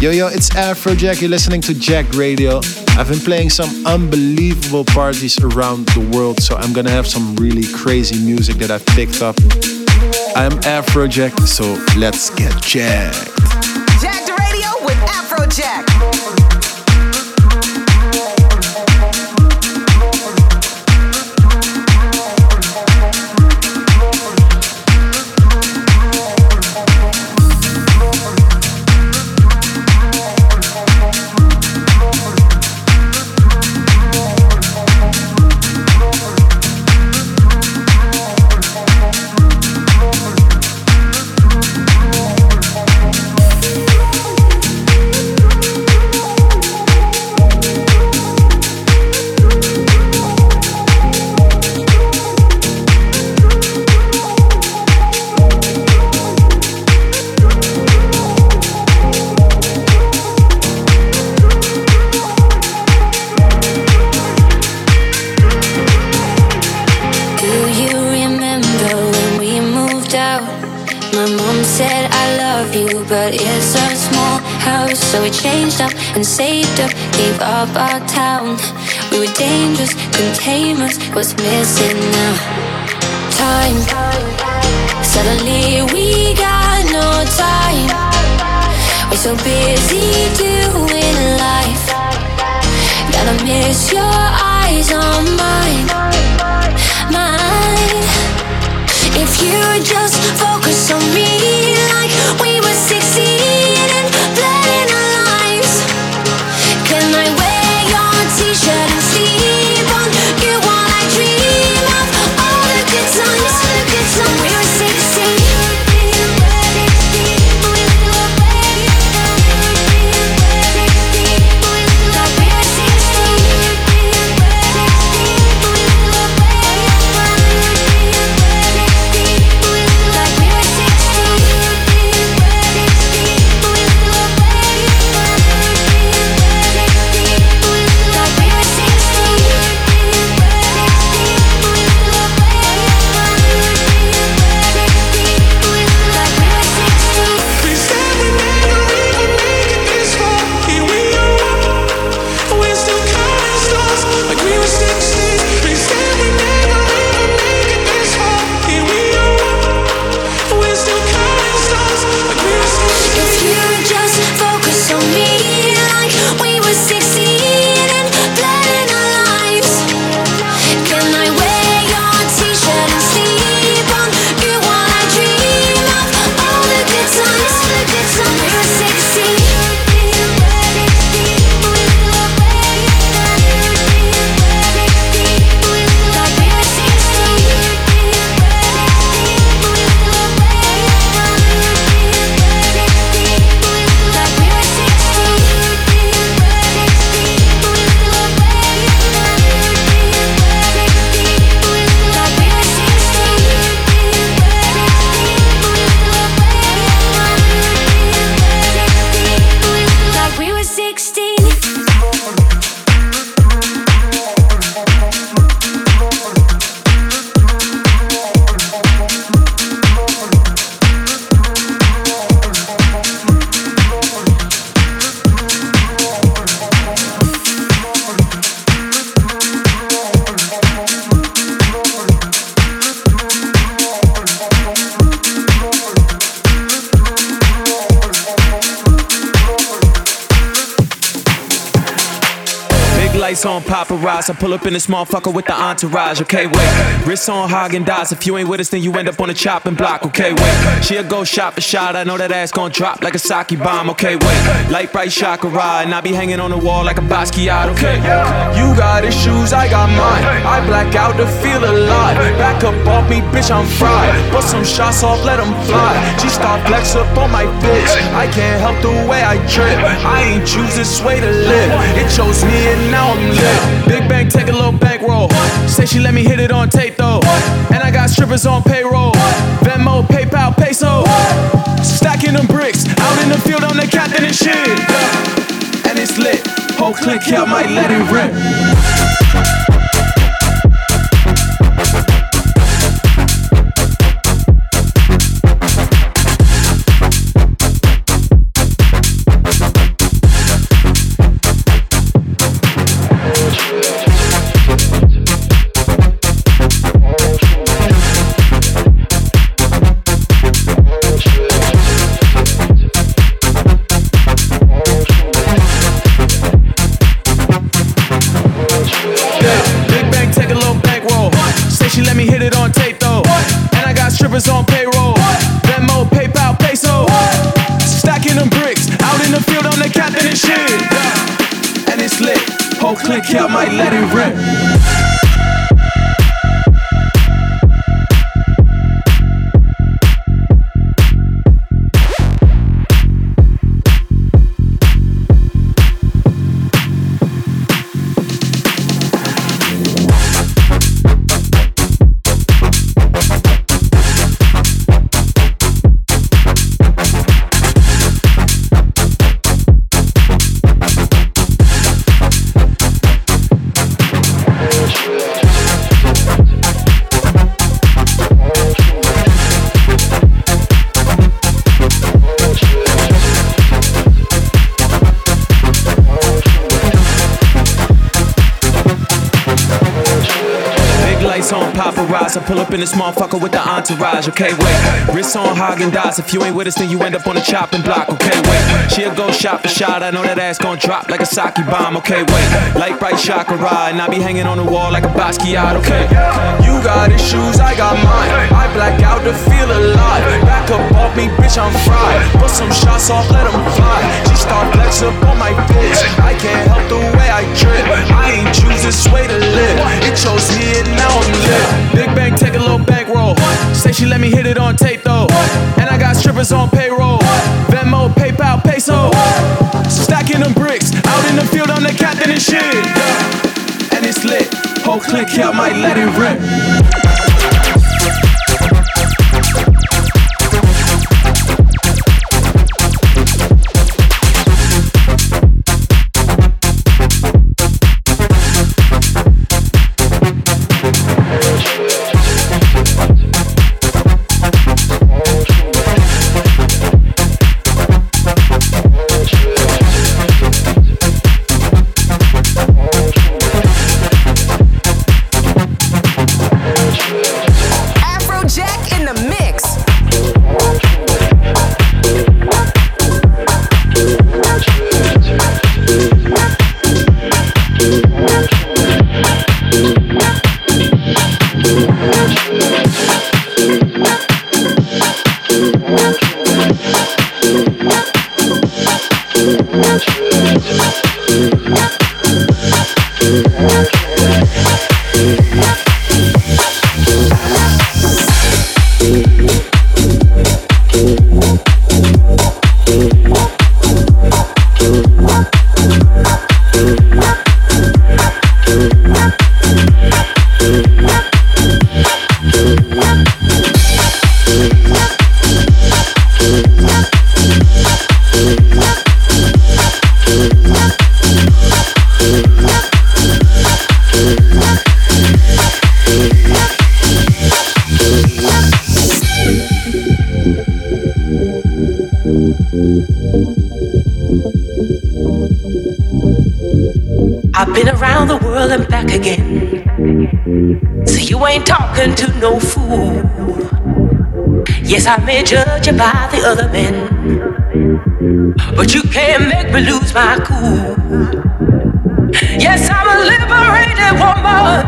Yo, yo, it's Afrojack. You're listening to Jack Radio. I've been playing some unbelievable parties around the world, so I'm gonna have some really crazy music that I've picked up. I'm Afrojack, so let's get jacked. House, so we changed up and saved up, gave up our town. We were dangerous, containers, what's missing now? Time. Suddenly we got no time. We're so busy doing life. Gotta miss your eyes on mine mine. If you just focus on me like we were 16 paparazzi. I pull up in this motherfucker with the entourage. Okay, wait. Wrist on Häagen-Dazs. If you ain't with us, then you end up on the chopping block. Okay, wait. She'll go shot for shot. I know that ass gon' drop like a sake bomb. Okay, wait. Light bright chakra, and I be hanging on the wall like a Basquiat. Okay. You got issues, I got mine. I black out to feel alive. Back up off me, bitch, I'm fried. Bust some shots off, let them fly. She star flex up on my bitch. I can't help the way I trip. I ain't choose this way to live. It chose me and now I'm lit. Big bang, take a little bankroll. Say she let me hit it on tape though. And I got strippers on payroll. Venmo, PayPal, peso. Stacking them bricks. Out in the field, I'm the captain and shit. And it's lit. Whole click here, might let it rip. Oh, yeah, entourage. Okay, wait. Wrist on Häagen-Dazs. If you ain't with us, then you end up on the chopping block. Okay, wait. She'll go shot for shot. I know that ass gon' drop like a sake bomb. Okay, wait. Light bright chakra, and I be hanging on the wall like a Basquiat. Okay. You got issues, I got mine. I black out to feel alive. Back up off me, bitch, I'm fried. Put some shots off, let them fly. She start flex up on my bitch. I can't help the way I trip. I ain't choose this way to live. It chose me and now I'm lit. Big bang, take a little bankroll. Say she let me hit it on tape though. And I got strippers on payroll. Venmo, PayPal, peso. Stacking them bricks. Out in the field, I'm the captain and shit. And it's lit. Whole click here, might let it rip. No fool. Yes, I may judge you by the other men. But you can't make me lose my cool. Yes, I'm a liberated woman.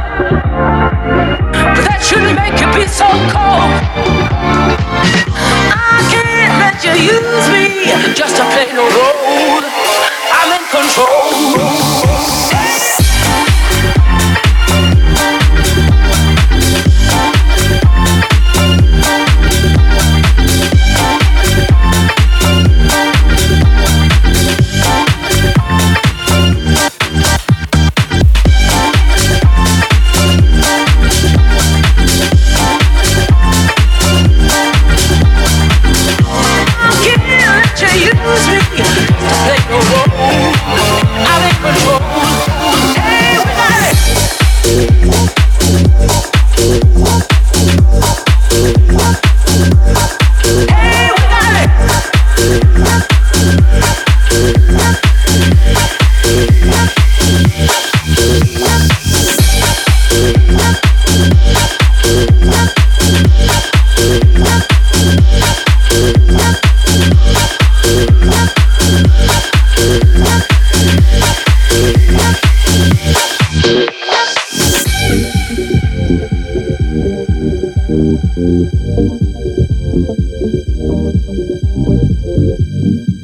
But that shouldn't make you be so cold. I can't let you use me just to play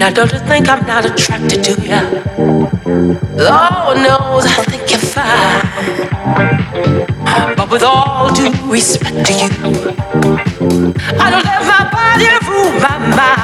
Now don't you think I'm not attracted to you? Lord knows I think you're fine. But with all due respect to you, I don't let my body rule my mind.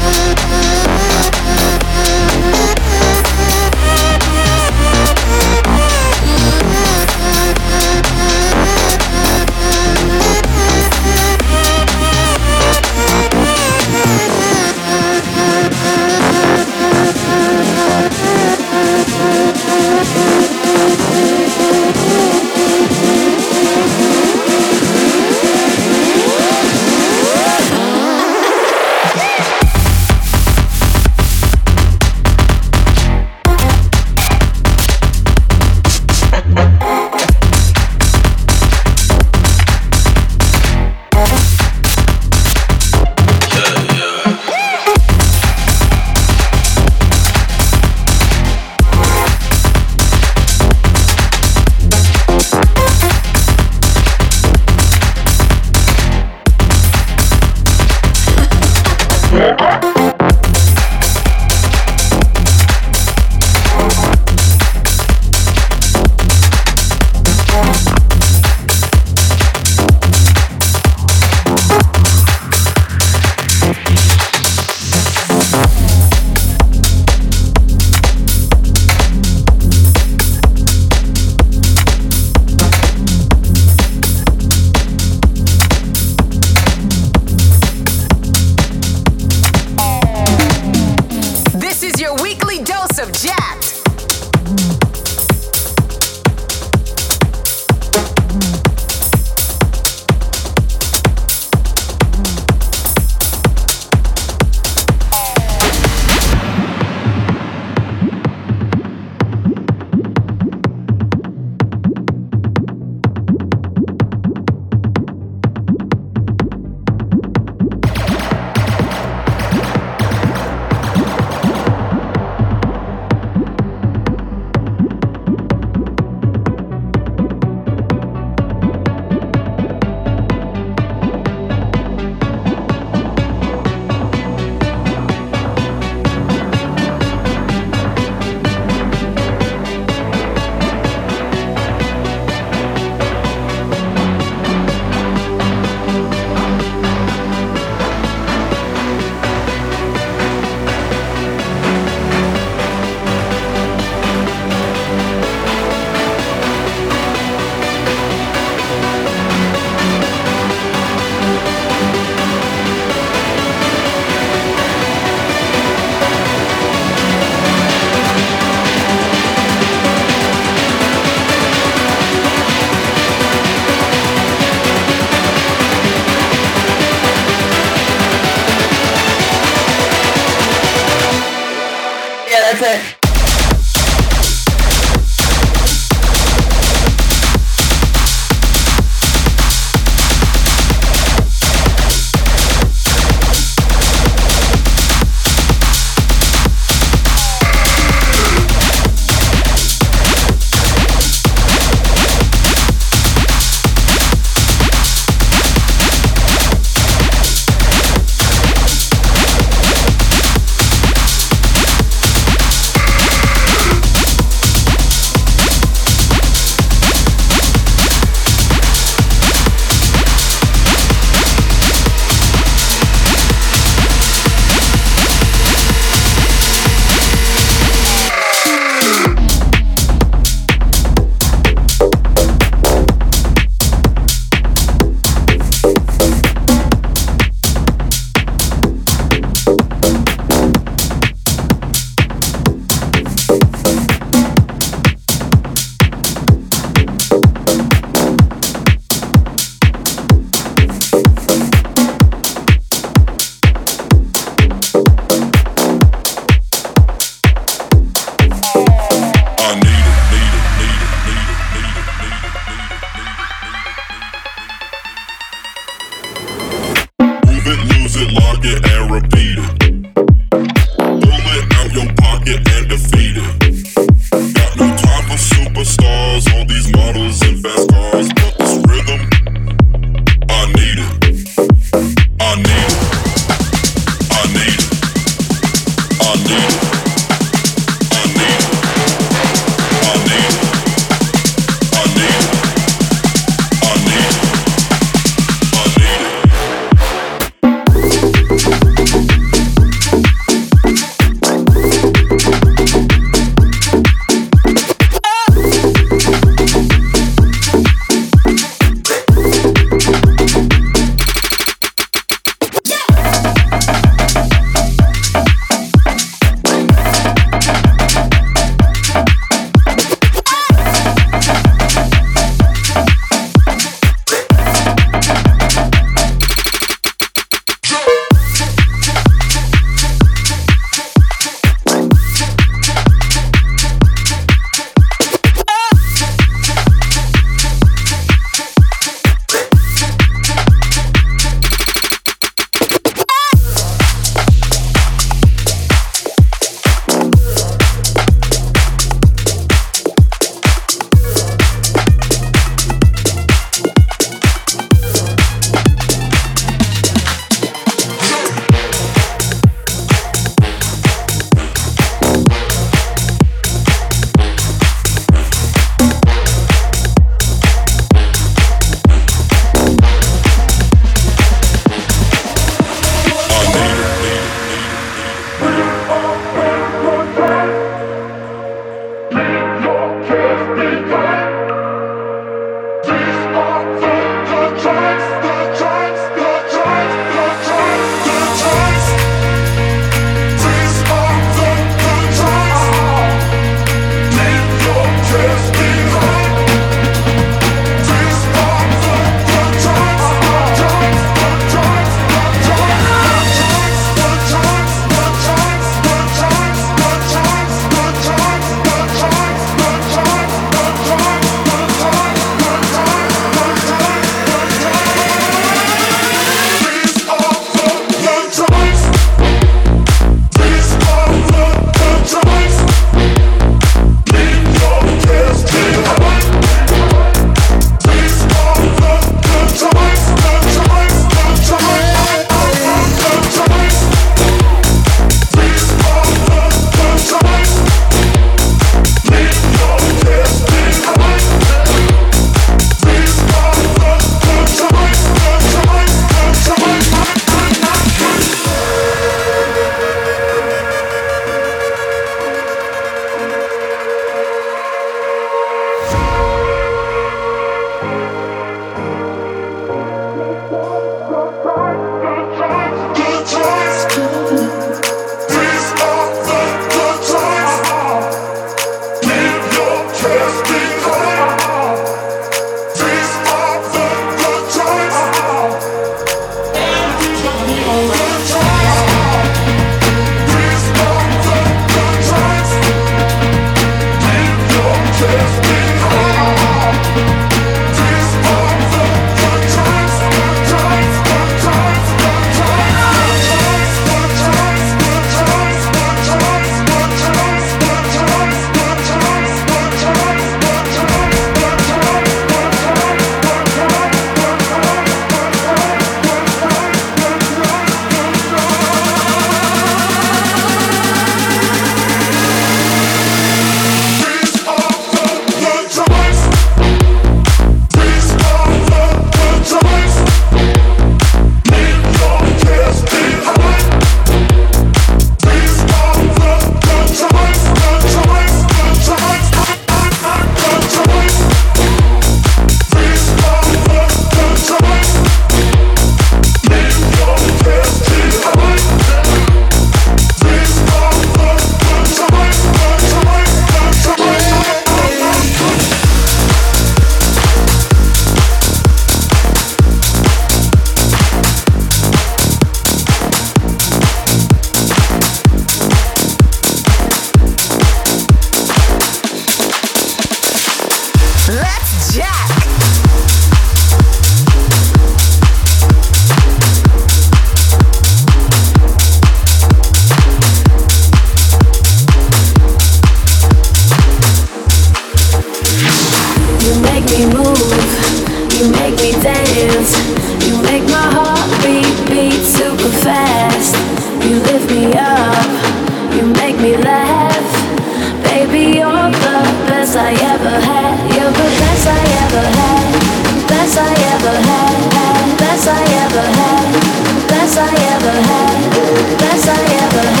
Best I ever had.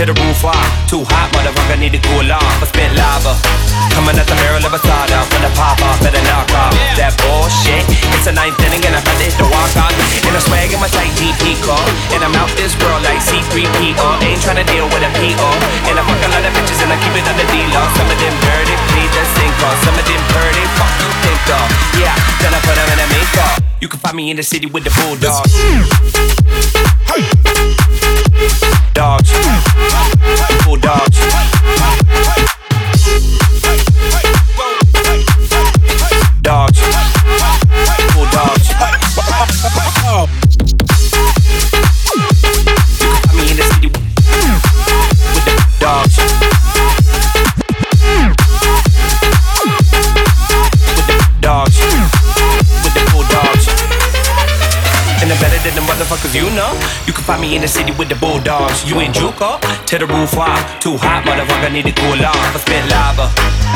To the roof off. Too hot, motherfucker, need to cool off. I spit lava. Coming at the barrel of a soda. When the pop off, better knock off. That bullshit. It's a ninth inning and I'm about to hit the walk on. And I swag in my tight GP car. And I'm out this world like C3PO. Ain't trying to deal with a PO. And I fuck a lot of bitches and I keep it on the D-Law. Some of them dirty, please just sink off. Some of them dirty, fuck you think of. Yeah, then I put them in a makeup. You can find me in the city with the bulldogs. Dogs. Bulldogs. Motherfuckers you know. You can find me in the city with the bulldogs. You in Juco? To the roof off. Too hot, motherfucker, need to cool off. I spit lava.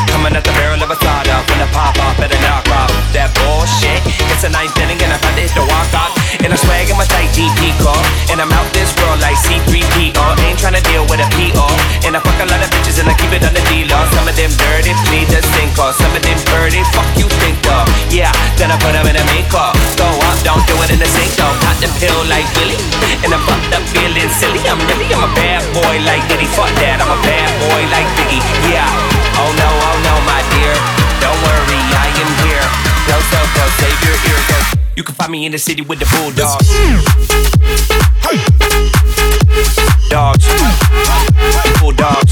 Coming at the barrel of a soda. When I pop off, better knock off. That bullshit. It's a ninth inning and I'm about to hit the walk off. And I'm swag in my tight GP car. And I'm out this world like C3PO. Ain't tryna deal with a PO. And I fuck a lot of bitches and I keep it on the D-Law. Some of them dirty, please just think off. Some of them dirty, fuck you think of. Yeah, then I put them in a makeup. Go up, don't do it in the sink though. Pop the pill like Willie. And I'm fucked up feeling silly. I'm really, I'm a bad boy like Diddy. Fuck that, I'm a bad boy like find me in the city with the bulldogs. Dogs. Bulldogs.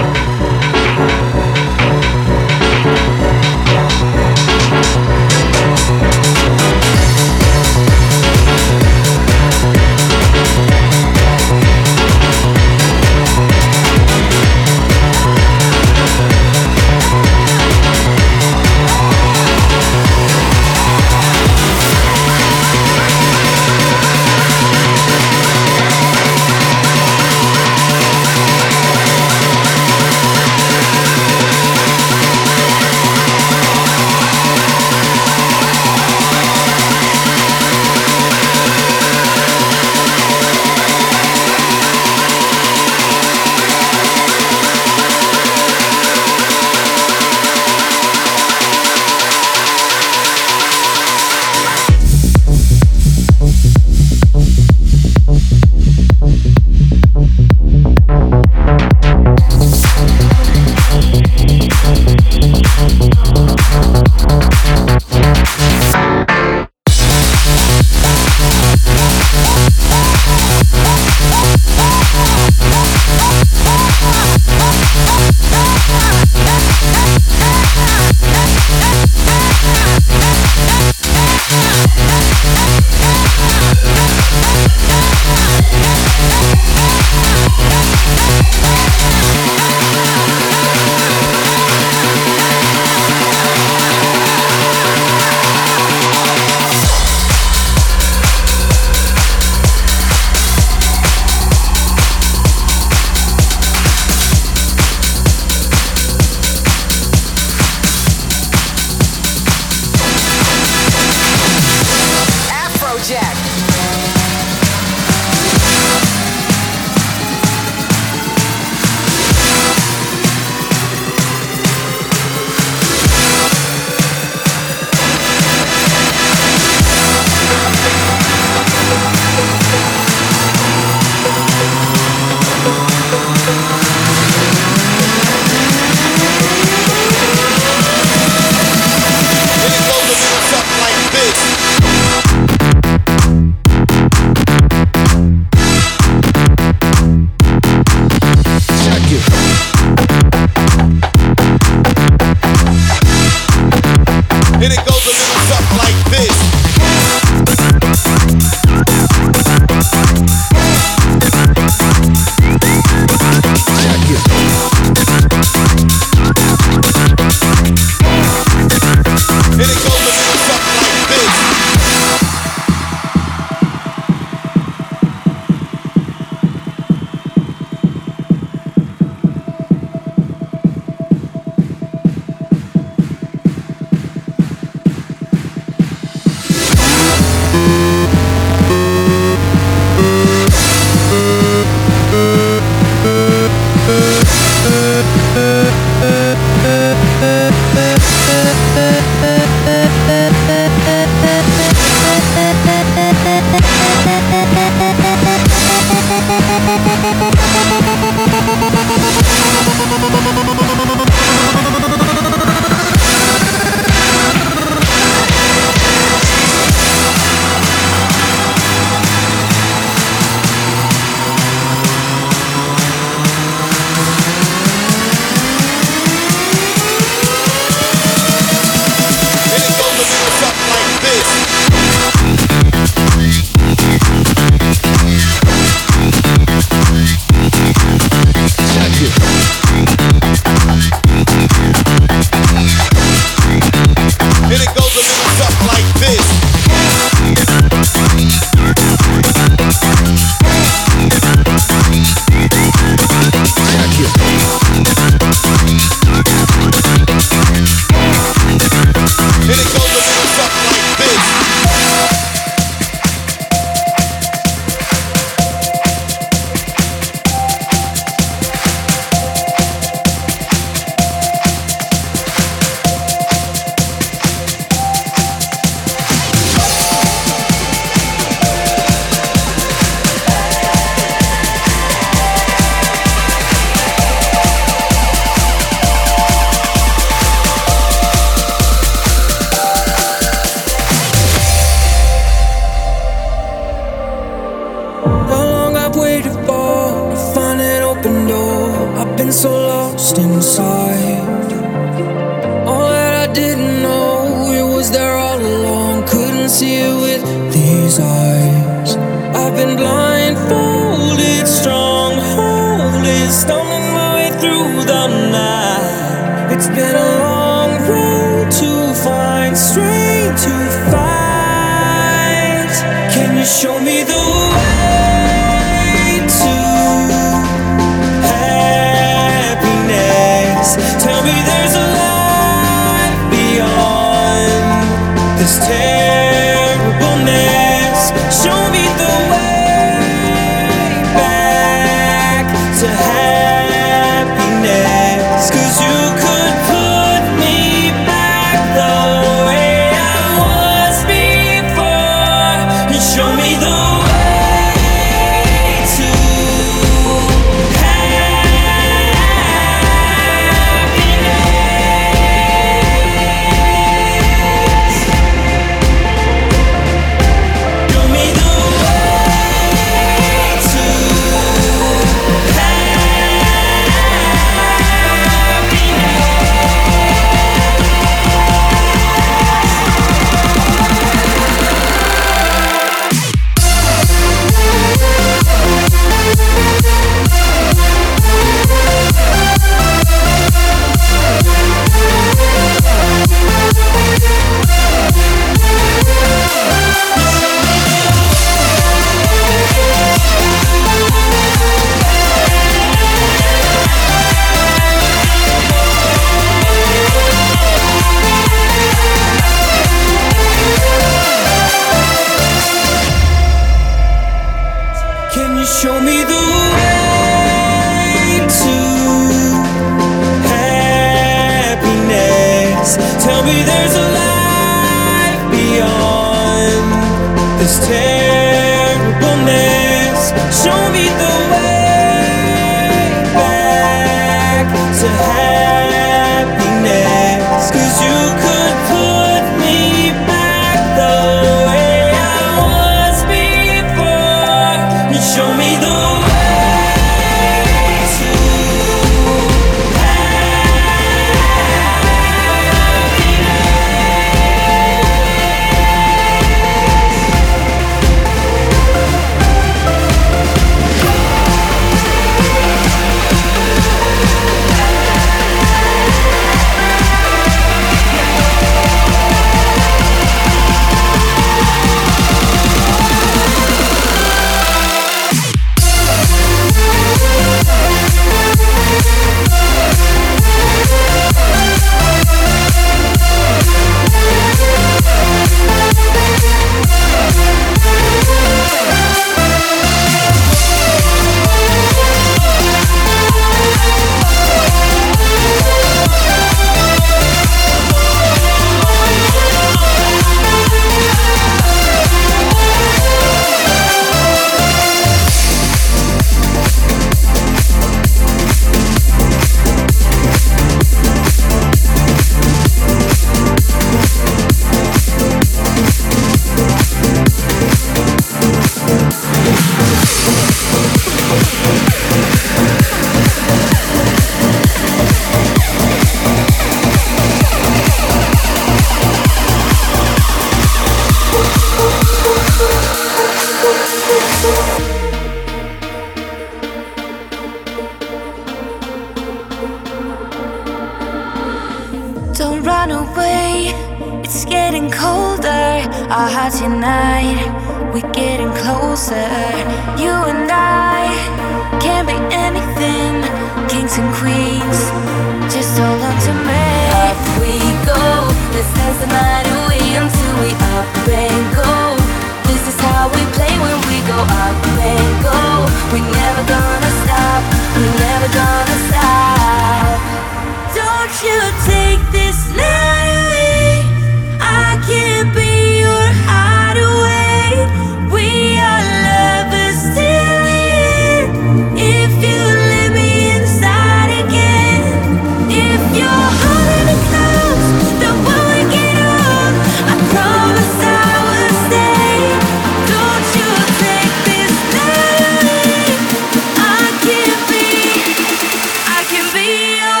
feel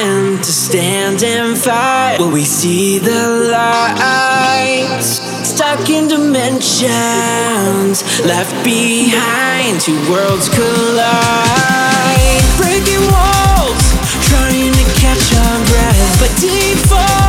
when to stand and fight. Will we see the light? Stuck in dimensions, left behind, two worlds collide. Breaking walls, trying to catch our breath, but default.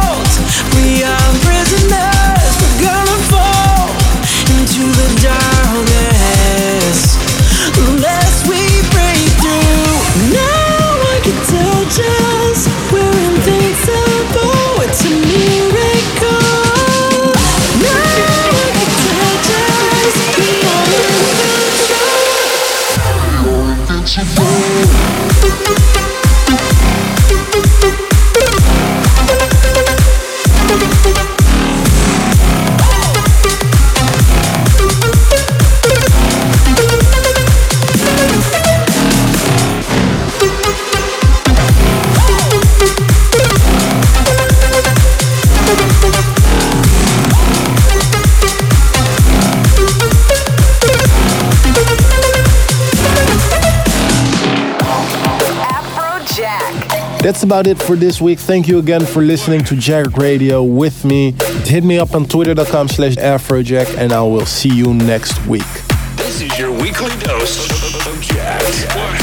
That's about it for this week. Thank you again for listening to Jacked Radio with me. Hit me up on twitter.com slash afrojack and I will see you next week. This is your weekly dose of Jack.